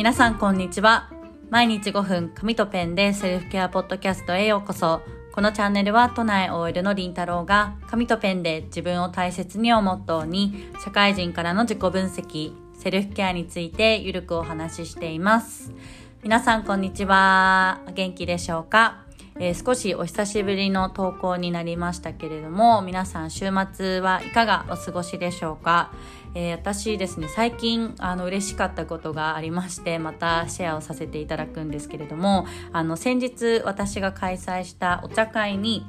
皆さんこんにちは。毎日5分紙とペンでセルフケアポッドキャストへようこそ。このチャンネルは都内 OL のりんたろうが紙とペンで自分を大切にをモットーに社会人からの自己分析、セルフケアについてゆるくお話ししています。皆さんこんにちは。お元気でしょうか？えー、少しお久しぶりの投稿になりましたけれども、皆さん週末はいかがお過ごしでしょうか、えー、私ですね、最近あの嬉しかったことがありまして、またシェアをさせていただくんですけれども、あの先日私が開催したお茶会に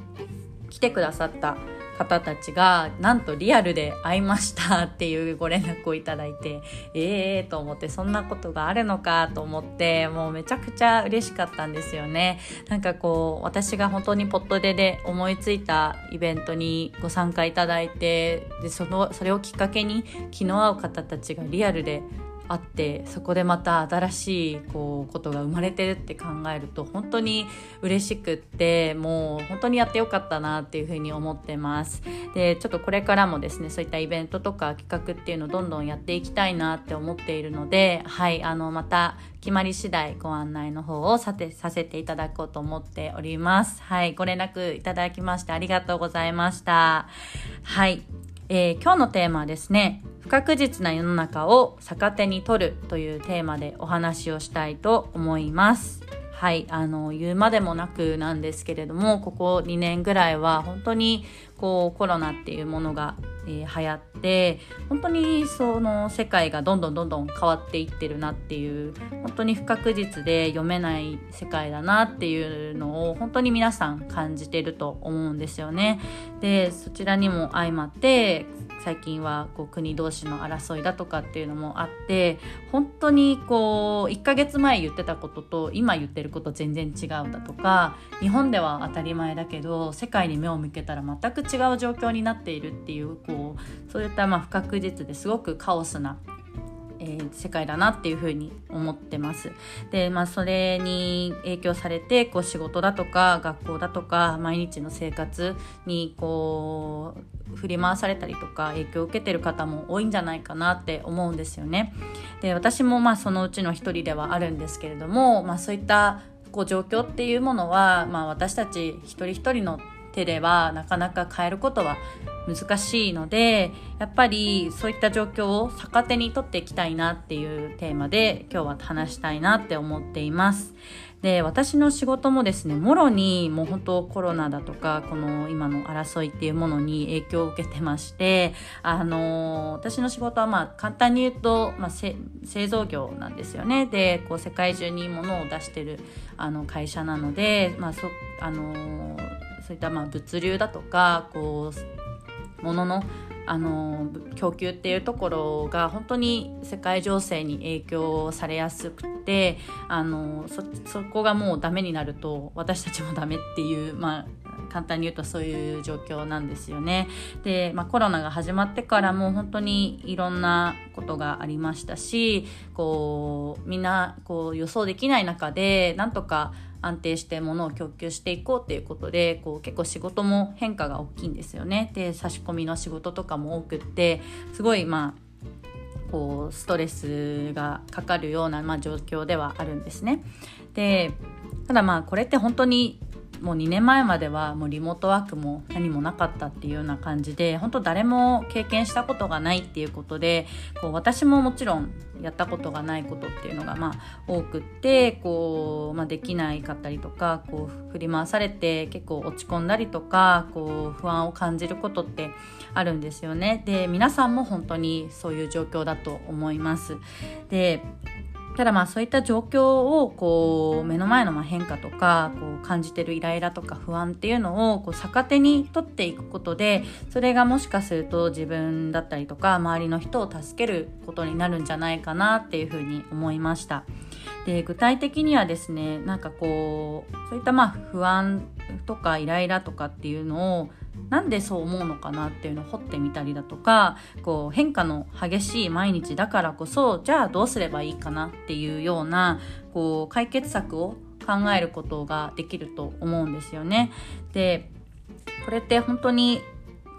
来てくださった方たちがなんとリアルで会いましたっていうご連絡をいただいてええー、と思ってそんなことがあるのかと思ってもうめちゃくちゃ嬉しかったんですよね。なんかこう私が本当にポットでで思いついたイベントにご参加いただいてでそのそれをきっかけに気の合う方たちがリアルであってそこでまた新しいこうことが生まれてるって考えると本当に嬉しくってもう本当にやってよかったなっていうふうに思ってます。でちょっとこれからもですねそういったイベントとか企画っていうのをどんどんやっていきたいなって思っているのではいあのまた決まり次第ご案内の方をさてさせていただこうと思っております。はいご連絡いただきましてありがとうございました。はい、えー、今日のテーマはですね不確実な世の中を逆手に取るというテーマでお話をしたいと思います。はい、あの言うまでもなくなんですけれどもここ2年ぐらいは本当にこうコロナっていうものが、えー、流行って本当にその世界がどんどんどんどん変わっていってるなっていう本当に不確実で読めない世界だなっていうのを本当に皆さん感じてると思うんですよね。でそちらにも相まって最近はこう国同士の争いだとかっていうのもあって本当にこう1ヶ月前言ってたことと今言ってること全然違うだとか日本では当たり前だけど世界に目を向けたら全く違う状況になっているっていうこうそういったまあ不確実ですごくカオスなえー、世界だなっていうふうに思ってます。で、まあ、それに影響されてこう仕事だとか学校だとか毎日の生活にこう振り回されたりとか影響を受けてる方も多いんじゃないかなって思うんですよね。で私もまあそのうちの一人ではあるんですけれども、まあ、そういったこう状況っていうものは、まあ、私たち一人一人の手ではなかなか変えることは難しいのでやっぱりそういった状況を逆手に取っていきたいなっていうテーマで今日は話したいなって思っています。で私の仕事もですねもろにもう本当コロナだとかこの今の争いっていうものに影響を受けてましてあの私の仕事はまあ簡単に言うと、まあ、製造業なんですよねでこう世界中に物を出してるあの会社なので、まあそあのそういったまあ物流だとかこうものあの供給っていうところが本当に世界情勢に影響されやすくてあのそこがもうダメになると私たちもダメっていう、まあ、簡単に言うとそういう状況なんですよね。で、まあ、コロナが始まってからも本当にいろんなことがありましたしこうみんなこう予想できない中でなんとか安定して物を供給していこうっていうことでこう結構仕事も変化が大きいんですよね。で差し込みの仕事とかも多くってすごいまあこうストレスがかかるような、まあ、状況ではあるんですね。でただまあこれって本当にもう2年前まではもうリモートワークも何もなかったっていうような感じで本当誰も経験したことがないっていうことでこう私ももちろんやったことがないことっていうのがまあ多くってこう、まあ、できないかったりとかこう振り回されて結構落ち込んだりとかこう不安を感じることってあるんですよね。で皆さんも本当にそういう状況だと思います。でただまあそういった状況をこう目の前のま変化とかこう感じてるイライラとか不安っていうのをこう逆手に取っていくことでそれがもしかすると自分だったりとか周りの人を助けることになるんじゃないかなっていうふうに思いました。で具体的にはですねなんかこうそういったまあ不安とかイライラとかっていうのをなんでそう思うのかなっていうのを掘ってみたりだとかこう変化の激しい毎日だからこそじゃあどうすればいいかなっていうようなこう解決策を考えることができると思うんですよね。でこれって本当に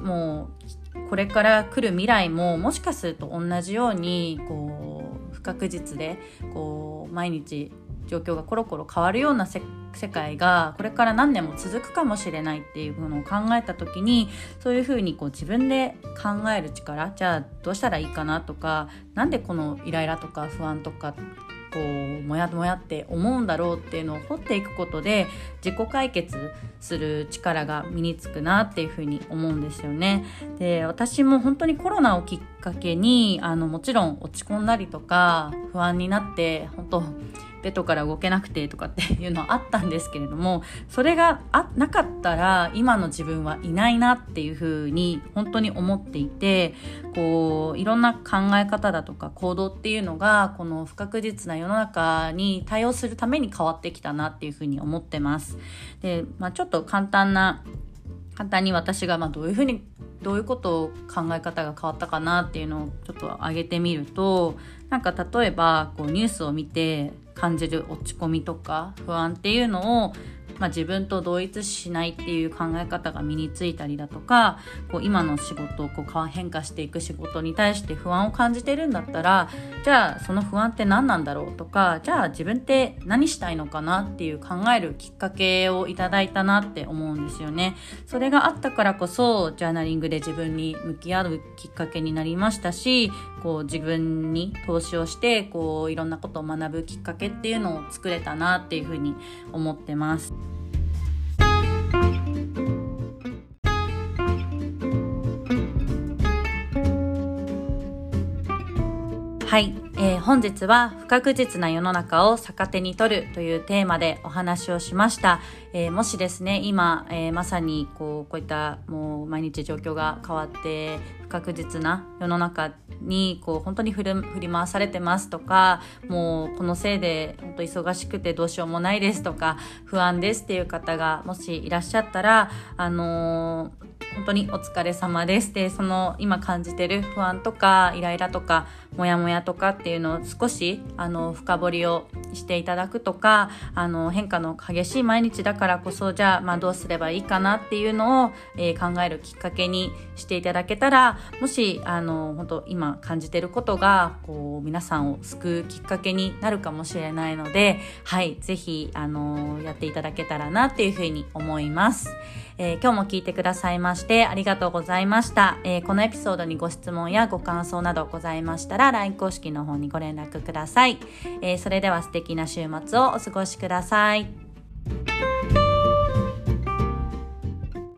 もうこれから来る未来ももしかすると同じようにこう不確実でこう毎日状況がコロコロ変わるような世界がこれから何年も続くかもしれないっていうものを考えた時にそういうふうにこう自分で考える力じゃあどうしたらいいかなとか何でこのイライラとか不安とかこうもやもやって思うんだろうっていうのを掘っていくことで自己解決する力が身につくなっていうふうに思うんですよね。で私も本当にコロナをきっかけにあのもちろん落ち込んだりとか不安になって本当ベッドから動けなくてとかって いうのはあったんですけれどもそれがあなかったら今の自分はいないなっていうふうに本当に思っていてこういろんな考え方だとか行動っていうのがこの不確実な世の中に対応するために変わってきたなっていうふうに思ってます。で、まあ、ちょっと簡単な簡単に私がまどういうふうにどういうことを考え方が変わったかなっていうのをちょっと挙げてみるとなんか例えばこうニュースを見て感じる落ち込みとか不安っていうのをまあ、自分と同一しないっていう考え方が身についたりだとかこう今の仕事をこう変化していく仕事に対して不安を感じてるんだったらじゃあその不安って何なんだろうとかじゃあ自分って何したいのかなっていう考えるきっかけをいただいたなって思うんですよね。それがあったからこそジャーナリングで自分に向き合うきっかけになりましたしこう自分に投資をしてこういろんなことを学ぶきっかけっていうのを作れたなっていうふうに思ってます。はい、えー、本日は不確実な世の中を逆手に取るというテーマでお話をしました。えー、もしですね、今、えー、まさにこうこういったもう毎日状況が変わって不確実な世の中にこう本当に振り回されてますとか、もうこのせいで本当忙しくてどうしようもないですとか、不安ですっていう方がもしいらっしゃったら、あのー本当にお疲れ様です。で、その今感じてる不安とかイライラとかモヤモヤとかっていうのを少しあの深掘りをしていただくとか、あの変化の激しい毎日だからこそじゃあまあどうすればいいかなっていうのを、えー、考えるきっかけにしていただけたら、もしあの本当今感じてることがこう皆さんを救うきっかけになるかもしれないので、はい、ぜひあのやっていただけたらなっていうふうに思います。えー、今日も聞いてくださいましてありがとうございました、えー、このエピソードにご質問やご感想などございましたら LINE 公式の方にご連絡ください、えー、それでは素敵な週末をお過ごしください。